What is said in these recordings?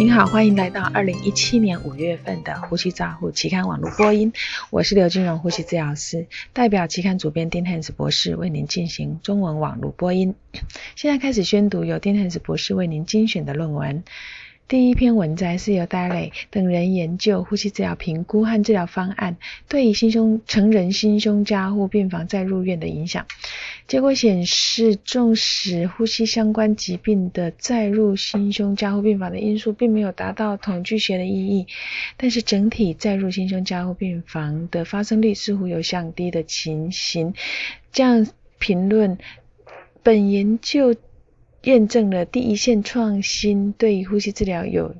您好，欢迎来到二零一七年五月份的呼吸照护期刊网络播音。我是刘金荣呼吸治疗师，代表期刊主编丁汉斯博士为您进行中文网络播音。现在开始宣读由丁汉斯博士为您精选的论文。第一篇文摘是由戴磊等人研究呼吸治疗评估和治疗方案对于心胸成人心胸加护病房再入院的影响。结果显示，重视呼吸相关疾病的再入心胸加护病房的因素，并没有达到统计学的意义。但是整体再入心胸加护病房的发生率似乎有降低的情形。这样评论，本研究。验证了第一线创新对呼吸治疗有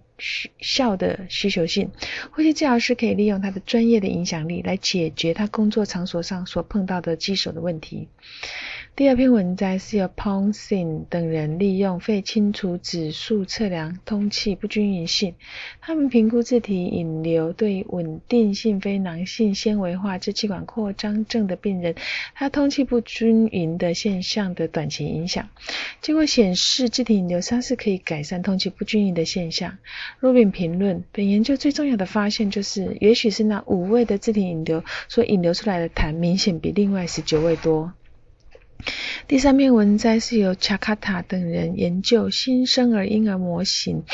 效的需求性。呼吸治疗师可以利用他的专业的影响力来解决他工作场所上所碰到的棘手的问题。第二篇文摘是由 Ponsin 等人利用肺清除指数测量通气不均匀性。他们评估自体引流对稳定性非囊性纤维化支气管扩张症的病人，他通气不均匀的现象的短期影响。结果显示，自体引流它是可以改善通气不均匀的现象。若并评论，本研究最重要的发现就是，也许是那五位的自体引流所引流出来的痰明显比另外十九位多。第三篇文摘是由查卡塔等人研究新生儿婴儿模型，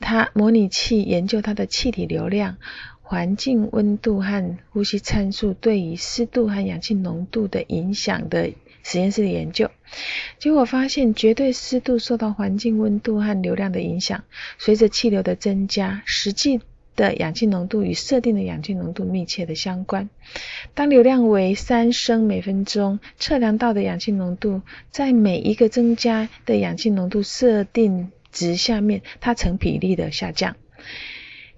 它模拟器研究它的气体流量、环境温度和呼吸参数对于湿度和氧气浓度的影响的实验室的研究。结果发现，绝对湿度受到环境温度和流量的影响，随着气流的增加，实际。的氧气浓度与设定的氧气浓度密切的相关。当流量为三升每分钟，测量到的氧气浓度在每一个增加的氧气浓度设定值下面，它成比例的下降。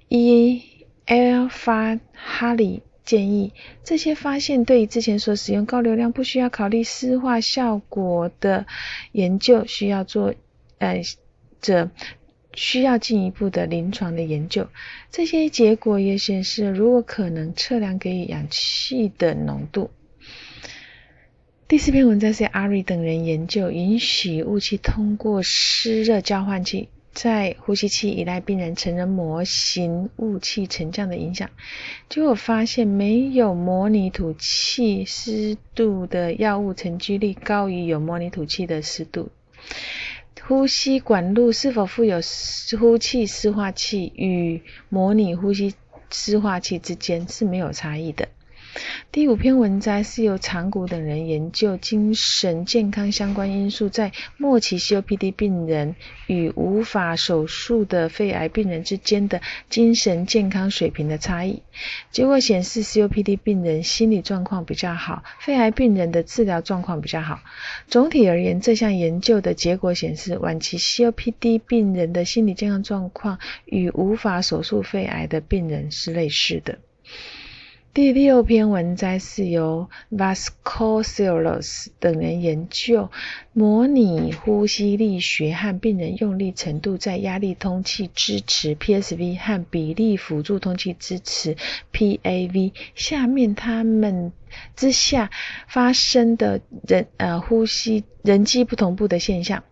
一 L 发哈里建议，这些发现对于之前所使用高流量不需要考虑湿化效果的研究，需要做呃者。需要进一步的临床的研究。这些结果也显示，如果可能测量给予氧气的浓度。第四篇文章是阿瑞等人研究允许雾气通过湿热交换器在呼吸器依赖病人成人模型雾气沉降的影响。结果发现，没有模拟吐气湿度的药物沉积率高于有模拟吐气的湿度。呼吸管路是否附有呼气湿化器，与模拟呼吸湿化器之间是没有差异的。第五篇文摘是由长谷等人研究精神健康相关因素在末期 COPD 病人与无法手术的肺癌病人之间的精神健康水平的差异。结果显示，COPD 病人心理状况比较好，肺癌病人的治疗状况比较好。总体而言，这项研究的结果显示，晚期 COPD 病人的心理健康状况与无法手术肺癌的病人是类似的。第六篇文摘是由 Vasconcelos 等人研究，模拟呼吸力学和病人用力程度在压力通气支持 PSV 和比例辅助通气支持 PAV 下面，他们。之下发生的人呃呼吸人机不同步的现象，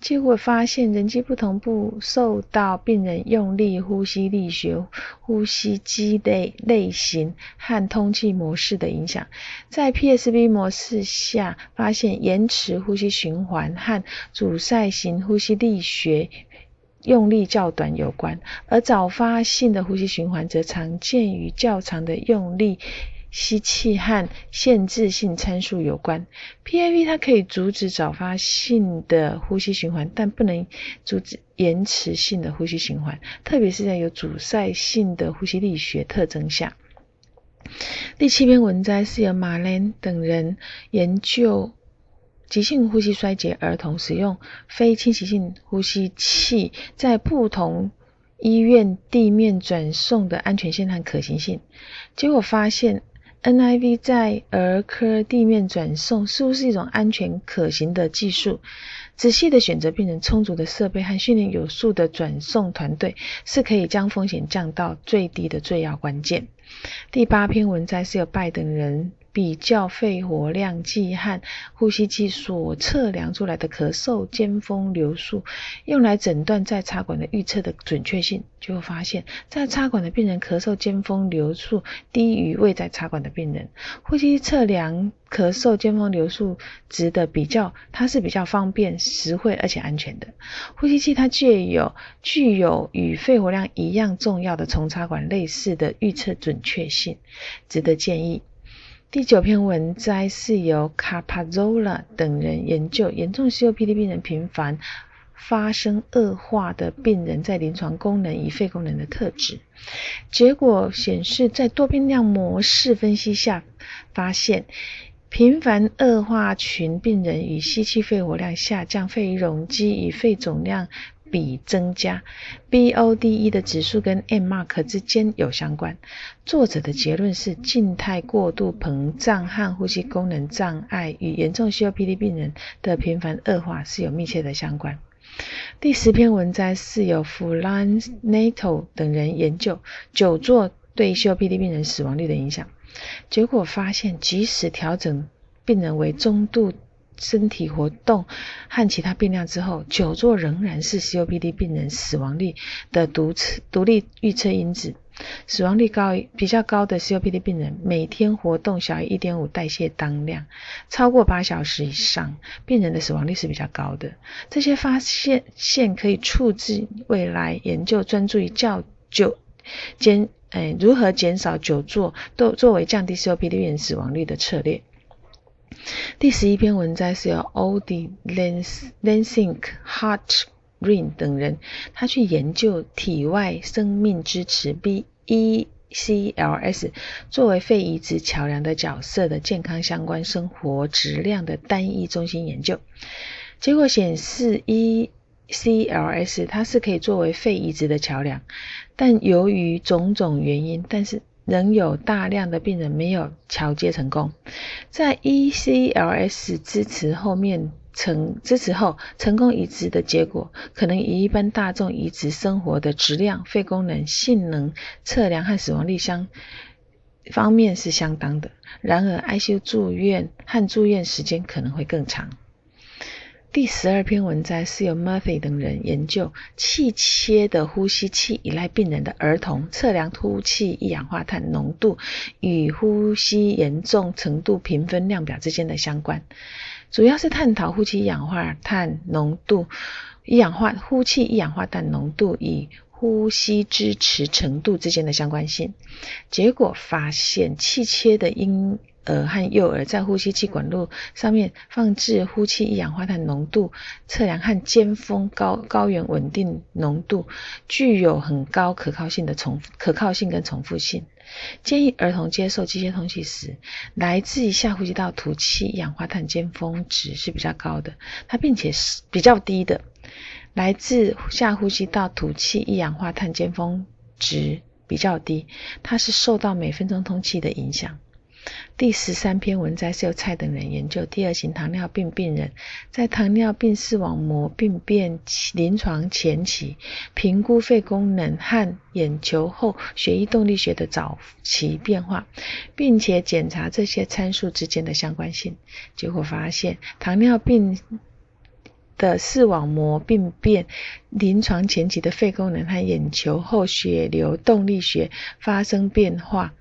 结果发现人机不同步受到病人用力呼吸力学、呼吸机类类型和通气模式的影响。在 PSV 模式下，发现延迟呼吸循环和阻塞型呼吸力学用力较短有关，而早发性的呼吸循环则常见于较长的用力。吸气和限制性参数有关。PAV 它可以阻止早发性的呼吸循环，但不能阻止延迟性的呼吸循环，特别是在有阻塞性的呼吸力学特征下。第七篇文摘是由马莲等人研究急性呼吸衰竭儿童使用非侵袭性呼吸器在不同医院地面转送的安全性和可行性。结果发现。NIV 在儿科地面转送是不是一种安全可行的技术。仔细的选择病人充足的设备和训练有素的转送团队，是可以将风险降到最低的最要关键。第八篇文摘是由拜等人比较肺活量计和呼吸机所测量出来的咳嗽尖峰流速，用来诊断在插管的预测的准确性，就会发现，在插管的病人咳嗽尖峰流速低于未在插管的病人。呼吸测量咳嗽尖峰流速值的比较，它是比较方便、实惠而且安全的。呼吸器它具有具有与肺活量一样重要的从插管类似的预测准确性，值得建议。第九篇文摘是由 Capazola 等人研究严重 COPD 病人频繁发生恶化的病人在临床功能与肺功能的特质。结果显示，在多变量模式分析下，发现频繁恶化群病人与吸气肺活量下降、肺容积与肺总量比增加、BOD-E 的指数跟 mMark 之间有相关。作者的结论是，静态过度膨胀和呼吸功能障碍与严重 COPD 病人的频繁恶化是有密切的相关。第十篇文摘是由 Fulanato 等人研究久坐对 COPD 病人死亡率的影响，结果发现，即使调整病人为中度身体活动和其他变量之后，久坐仍然是 COPD 病人死亡率的独次独立预测因子。死亡率高比较高的 COPD 病人，每天活动小于1.5代谢当量，超过八小时以上，病人的死亡率是比较高的。这些发现现可以促进未来研究，专注于较久减，诶如何减少久坐，都作为降低 COPD 病人死亡率的策略。第十一篇文摘是由 Odi Lansing Hart。Rin 等人，他去研究体外生命支持 BECLS 作为肺移植桥梁的角色的健康相关生活质量的单一中心研究，结果显示 ECLS 它是可以作为肺移植的桥梁，但由于种种原因，但是仍有大量的病人没有桥接成功，在 ECLS 支持后面。成支持后成功移植的结果，可能与一般大众移植生活的质量、肺功能、性能测量和死亡率相方面是相当的。然而，ICU 住院和住院时间可能会更长。第十二篇文摘是由 Murphy 等人研究气切的呼吸器依赖病人的儿童，测量呼气一氧化碳浓度与呼吸严重程度评分量表之间的相关。主要是探讨呼气一氧化碳浓度、一氧化呼气一氧化碳浓度与呼吸支持程度之间的相关性。结果发现，气切的婴儿和幼儿在呼吸器管路上面放置呼气一氧化碳浓度测量和尖峰高高原稳定浓度具有很高可靠性的重复可靠性跟重复性。建议儿童接受机械通气时，来自下呼吸道吐气一氧化碳尖峰值是比较高的，它并且是比较低的。来自下呼吸道吐气一氧化碳尖峰值比较低，它是受到每分钟通气的影响。第十三篇文摘是由蔡等人研究第二型糖尿病病人在糖尿病视网膜病变临床前期评估肺功能和眼球后血液动力学的早期变化，并且检查这些参数之间的相关性。结果发现，糖尿病的视网膜病变临床前期的肺功能和眼球后血流动力学发生变化。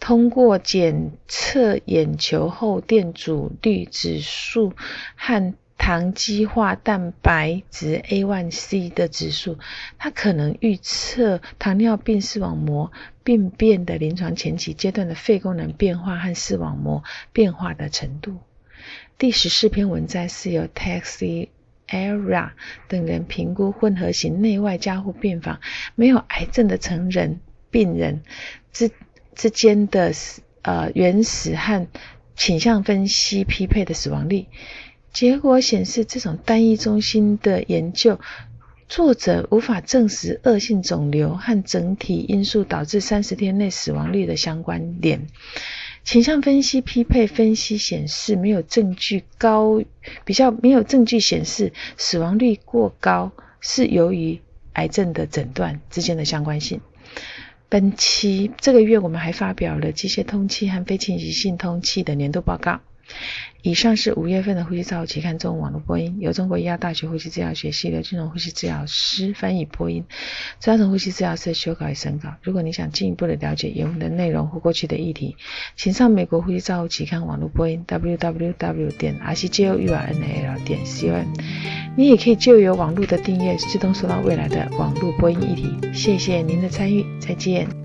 通过检测眼球后电阻率指数和糖基化蛋白质 A1C 的指数，它可能预测糖尿病视网膜病变的临床前期阶段的肺功能变化和视网膜变化的程度。第十四篇文摘是由 Taxi Era 等人评估混合型内外加护病房没有癌症的成人病人之。之间的死呃原始和倾向分析匹配的死亡率，结果显示这种单一中心的研究，作者无法证实恶性肿瘤和整体因素导致三十天内死亡率的相关联。倾向分析匹配分析显示没有证据高，比较没有证据显示死亡率过高是由于癌症的诊断之间的相关性。本期这个月我们还发表了机械通气和非侵袭性通气的年度报告。以上是五月份的《呼吸照护期刊》中网络播音，由中国医药大学呼吸治疗学系刘金融呼吸治疗师翻译播音，专程呼吸治疗师修改审稿。如果你想进一步的了解原文的内容或过去的议题，请上美国呼吸照护期刊网络播音 www 点 r c j o u r n a l 点 com。你也可以就由网络的订阅，自动收到未来的网络播音议题。谢谢您的参与，再见。